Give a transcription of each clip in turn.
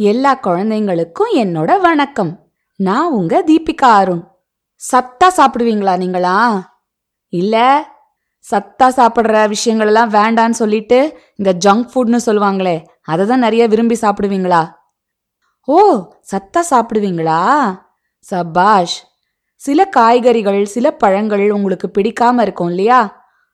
எல்லா குழந்தைங்களுக்கும் என்னோட வணக்கம். நான் உங்க தீபிகா அருண். சத்தா சாப்பிடுவீங்களா நீங்களா? இல்ல சத்தா சாப்பிட்ற விஷயங்கள் எல்லாம் வேண்டான்னு சொல்லிட்டு இந்த ஜங்க் ஃபுட்னு சொல்லுவாங்களே அதை தான் நிறைய விரும்பி சாப்பிடுவீங்களா? ஓ சத்தா சாப்பிடுவீங்களா? சபாஷ் சில காய்கறிகள் சில பழங்கள் உங்களுக்கு பிடிக்காம இருக்கும் இல்லையா?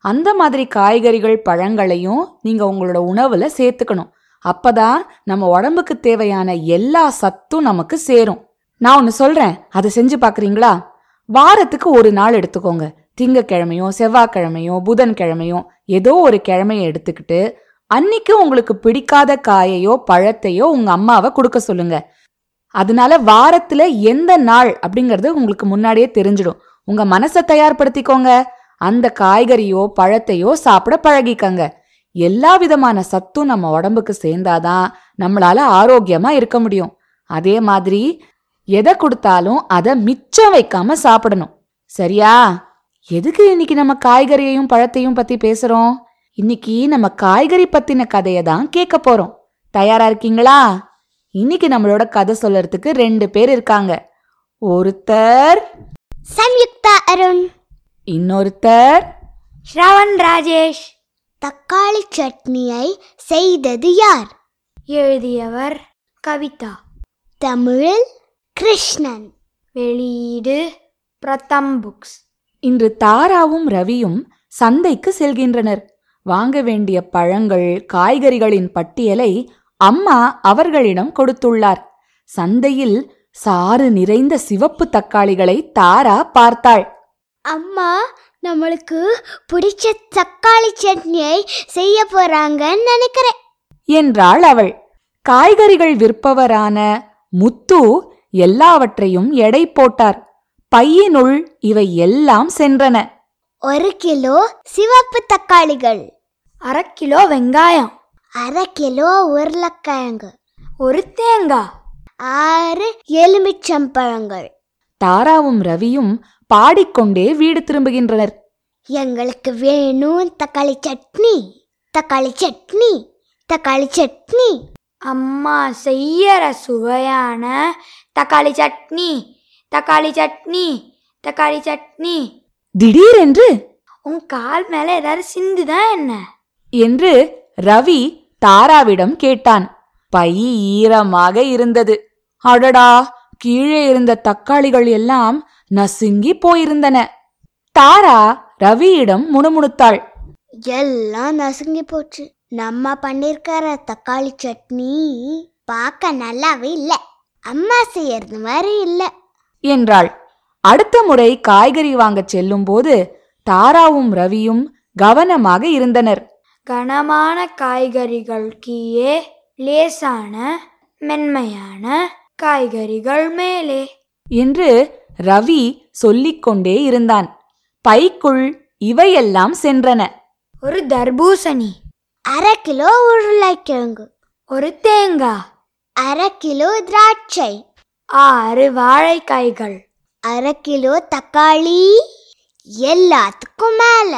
அந்த மாதிரி காய்கறிகள் பழங்களையும் நீங்க உங்களோட உணவுல சேர்த்துக்கணும். அப்பதான் நம்ம உடம்புக்கு தேவையான எல்லா சத்தும் நமக்கு சேரும். நான் ஒன்னு சொல்றேன். அதை செஞ்சு பாக்குறீங்களா? வாரத்துக்கு ஒரு நாள் எடுத்துக்கோங்க. திங்கக்கிழமையும் செவ்வாய்க்கிழமையும் புதன்கிழமையும் ஏதோ ஒரு கிழமையை எடுத்துக்கிட்டு அன்னைக்கு உங்களுக்கு பிடிக்காத காயையோ பழத்தையோ உங்க அம்மாவை கொடுக்க சொல்லுங்க. அதனால வாரத்துல எந்த நாள் அப்படிங்கறது உங்களுக்கு முன்னாடியே தெரிஞ்சிடும். உங்க மனசை தயார்படுத்திக்கோங்க. அந்த காய்கறியோ பழத்தையோ சாப்பிட பழகிக்கங்க. எல்லா விதமான சத்தும் நம்ம உடம்புக்கு சேர்ந்தாதான் நம்மளால ஆரோக்கியமா இருக்க முடியும். அதே மாதிரி எதை கொடுத்தாலும் அதை மிச்சம் வைக்காம சாப்பிடணும். சரியா? எதுக்கு இன்னைக்கு நம்ம காய்கறியையும் பழத்தையும் பத்தி பேசுறோம்? இன்னைக்கு நம்ம காய்கறி பத்தின கதையை தான் கேட்க போறோம். தயாரா இருக்கீங்களா? இன்னைக்கு நம்மளோட கதை சொல்லறதுக்கு ரெண்டு பேர் இருக்காங்க. ஒருத்தர் சம்யுக்தா அருண். இன்னொருத்தர் ஸ்ரவன் ராஜேஷ். தக்காளி சட்னியை செய்தது யார்? எழுதியவர் கவிதா. தமிழில் கிருஷ்ணன். வெளியீடு பிரதம் புக்ஸ். இன்று தாராவும் ரவியும் சந்தைக்கு செல்கின்றனர். வாங்க வேண்டிய பழங்கள் காய்கறிகளின் பட்டியலை அம்மா அவர்களிடம் கொடுத்துள்ளார். சந்தையில் சாறு நிறைந்த சிவப்பு தக்காளிகளை தாரா பார்த்தாள். அம்மா நம்மளுக்கு பிடிச்ச தக்காளி சட்னியை செய்ய போறாங்கன்னு நினைக்கிறேன். என்றாள் அவள். காய்கறிகள் விற்பவரான முத்து எல்லாவற்றையும் எடை போட்டார். பையினுள் இவை எல்லாம் சென்றன. ஒரு கிலோ சிவப்பு தக்காளிகள். அரை கிலோ வெங்காயம். அரை கிலோ உருளைக்கிழங்கு. ஒரு தேங்காய். ஆறு எலுமிச்சம்பழங்கள். தாராவும் ரவியும் பாடிக்கொண்டே வீடு திரும்புகின்றனர். எங்களுக்கு வேணும் தக்காளி சட்னி தக்காளி சட்னி தக்காளி சட்னி. அம்மா செய்யற சுவையான தக்காளி சட்னி தக்காளி சட்னி தக்காளி சட்னி. திடீரென்று உன் கால் மேல ஏதாவது சிந்துதான் என்ன? என்று ரவி தாராவிடம் கேட்டான். பை ஈரமாக இருந்தது. அடடா கீழே இருந்த தக்காளிகள் எல்லாம் நசுங்கி போயிருந்தன. தாரா ரவியிடம் முணுமுணுத்தாள். எல்லாம் நசுங்கி போச்சு. நம்ம பண்ணிருக்கிற தக்காளி சட்னி பார்க்க நல்லாவே இல்ல. அம்மா செய்யறது மாதிரி இல்ல. என்றாள். அடுத்த முறை காய்கறி வாங்கச் செல்லும்போது தாராவும் ரவியும் கவனமாக இருந்தனர். கனமான காய்கறிகள் கீழே லேசான மென்மையான காய்கறிகள் மேலே. என்று ரவி சொல்லிக்கொண்டே இருந்தான். பைக்குள் இவையெல்லாம் சென்றன. ஒரு தர்பூசணி அரை கிலோ உருளைக்கிழங்கு ஒரு தேங்காய் அரை கிலோ திராட்சை ஆறு வாழைக்காய்கள் அரை கிலோ தக்காளி எல்லாத்துக்கும் மேல.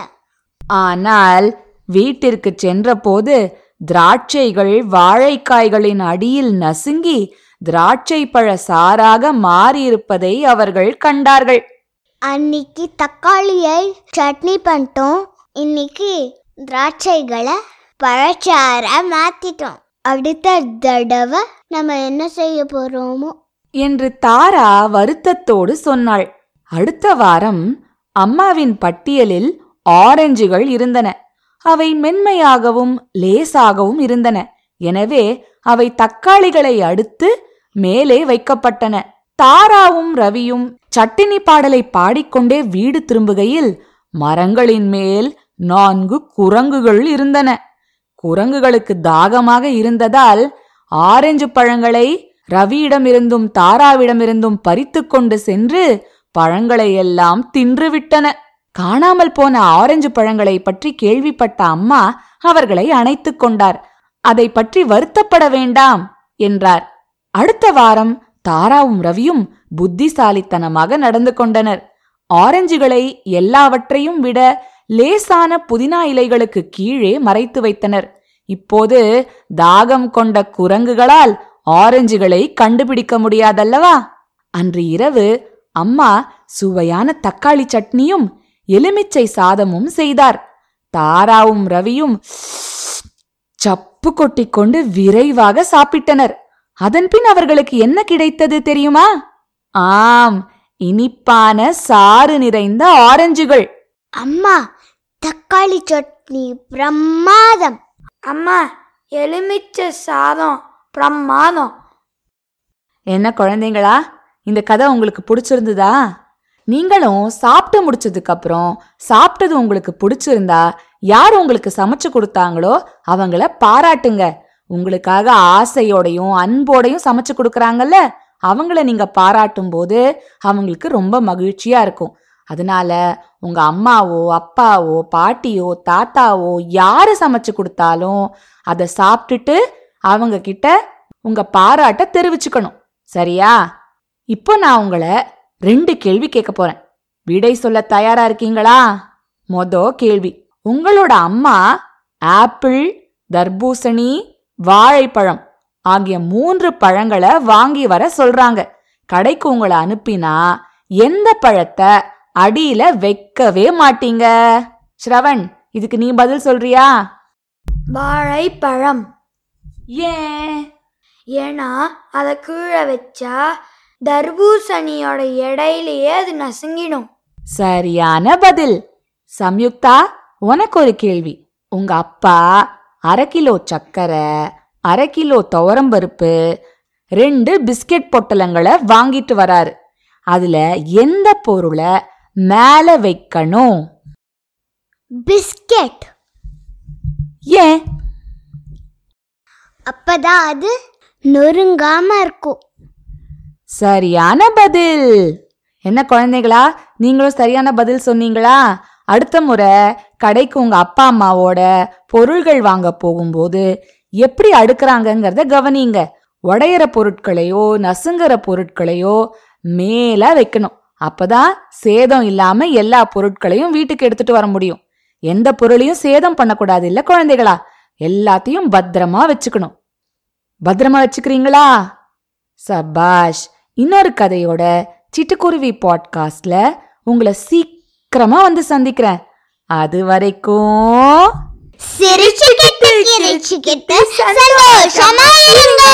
ஆனால் வீட்டிற்கு சென்றபோது திராட்சைகள் வாழைக்காய்களின் அடியில் நசுங்கி திராட்சை பழ சாராக மாறியிருப்பதை அவர்கள் கண்டார்கள். அன்னைக்கு தக்காளியை சட்னி பண்ணிட்டோம். இன்னைக்கு திராட்சைகளை பழச்சாரா மாத்திட்டோம். அடுத்த தடவை நம்ம என்ன செய்ய போறோமோ? என்று தாரா வருத்தத்தோடு சொன்னாள். அடுத்த வாரம் அம்மாவின் பட்டியலில் ஆரஞ்சுகள் இருந்தன. அவை மென்மையாகவும் லேசாகவும் இருந்தன. எனவே அவை தக்காளிகளை அடுத்து மேலே வைக்கப்பட்டன. தாராவும் ரவியும் சட்டினி பாடலை பாடிக்கொண்டே வீடு திரும்புகையில் மரங்களின் மேல் நான்கு குரங்குகள் இருந்தன. குரங்குகளுக்கு தாகமாக இருந்ததால் ஆரஞ்சு பழங்களை ரவியிடமிருந்தும் தாராவிடமிருந்தும் பறித்து கொண்டு சென்று பழங்களை எல்லாம் தின்றுவிட்டன காணாமல் போன ஆரஞ்சு பழங்களை பற்றி கேள்விப்பட்ட அம்மா அவர்களை அணைத்துக் கொண்டார். அதை பற்றி வருத்தப்பட வேண்டாம் என்றார். அடுத்த வாரம் தாராவும் ரவியும் புத்திசாலித்தனமாக நடந்து கொண்டனர். ஆரஞ்சுகளை எல்லாவற்றையும் விட லேசான புதினா இலைகளுக்கு கீழே மறைத்து வைத்தனர். இப்போது தாகம் கொண்ட குரங்குகளால் ஆரஞ்சுகளை கண்டுபிடிக்க முடியாதல்லவா? அன்று இரவு அம்மா சுவையான தக்காளி சட்னியும் எலுமிச்சை சாதமும் செய்தார். தாராவும் ரவியும் சப்பு கொட்டிக்கொண்டு விரைவாக சாப்பிட்டனர். அதன்பின் அவர்களுக்கு என்ன கிடைத்தது தெரியுமா? ஆம் இனிப்பான சாறு நிறைந்த ஆரஞ்சுகள். அம்மா தக்காளி சட்னி பிரமாதம். அம்மா எலுமிச்சை சாதம் பிரமாதம். என்ன குழந்தைங்களா இந்த கதை உங்களுக்கு பிடிச்சிருந்ததா? நீங்களும் சாப்பிட்டு முடிச்சதுக்கு அப்புறம் சாப்பிட்டது உங்களுக்கு பிடிச்சிருந்தா யார் உங்களுக்கு சமைச்சு கொடுத்தாங்களோ அவங்கள பாராட்டுங்க. உங்களுக்காக ஆசையோடையும் அன்போடையும் சமைச்சு கொடுக்குறாங்கல்ல அவங்கள நீங்க பாராட்டும் போது அவங்களுக்கு ரொம்ப மகிழ்ச்சியா இருக்கும். அதனால உங்க அம்மாவோ அப்பாவோ பாட்டியோ தாத்தாவோ யாரு சமைச்சு கொடுத்தாலும் அதை சாப்பிட்டுட்டு அவங்க கிட்ட உங்க பாராட்ட தெரிவிச்சுக்கணும். சரியா? இப்போ நான் உங்களை ரெண்டு கேள்வி கேட்க போறேன். விடை சொல்ல தயாரா இருக்கீங்களா? மொத கேள்வி. உங்களோட அம்மா ஆப்பிள் தர்பூசணி வாழைப்பழம் ஆகிய மூன்று பழங்களை வாங்கி வர சொல்றாங்க. கடைக்கு உங்களை அனுப்பினா எந்த பழத்தை அடியில வைக்கவே மாட்டீங்க? ஸ்ரவன் இதுக்கு நீ பதில் சொல்றியா? வாழைப்பழம். ஏன்? ஏன்னா அதை கீழே வச்சா தர்பூசணியோட இடையிலேயே அது நசுங்கிடும். சரியான பதில். சம்யுக்தா உனக்கு ஒரு கேள்வி. உங்க அப்பா அரை கிலோ சர்க்கரை அரை கிலோ துவரம்பருப்பு ரெண்டு பிஸ்கெட் பொட்டலங்களை வாங்கிட்டு வராரு. அதுல எந்த பொருளை மேல வைக்கணும்? பிஸ்கெட். ஏன்? அப்பதான் அது நொறுங்காம இருக்கும். சரியான பதில். என்ன குழந்தைகளா நீங்களும் சரியான பதில் சொன்னீங்களா? அடுத்த முறை கடைக்கு உங்க அப்பா அம்மாவோட பொருள்கள் வாங்க போகும்போது எப்படி அடுக்கிறாங்கங்கிறத கவனிங்க. உடையிற பொருட்களையோ நசுங்குற பொருட்களையோ மேல வைக்கணும். அப்பதான் சேதம் இல்லாம எல்லா பொருட்களையும் வீட்டுக்கு எடுத்துட்டு வர முடியும். எந்த பொருளையும் சேதம் பண்ணக்கூடாது இல்ல குழந்தைகளா? எல்லாத்தையும் பத்திரமா வச்சுக்கணும். பத்திரமா வச்சுக்கிறீங்களா? சபாஷ் இன்னொரு கதையோட சிட்டுக்குருவி பாட்காஸ்ட்ல உங்களை சீக்கிரமா வந்து சந்திக்கிறேன். அது வரைக்கும் சிரிச்சுக்கிட்டு சிரிச்சுக்கிட்டு சந்தோஷமா இருங்க.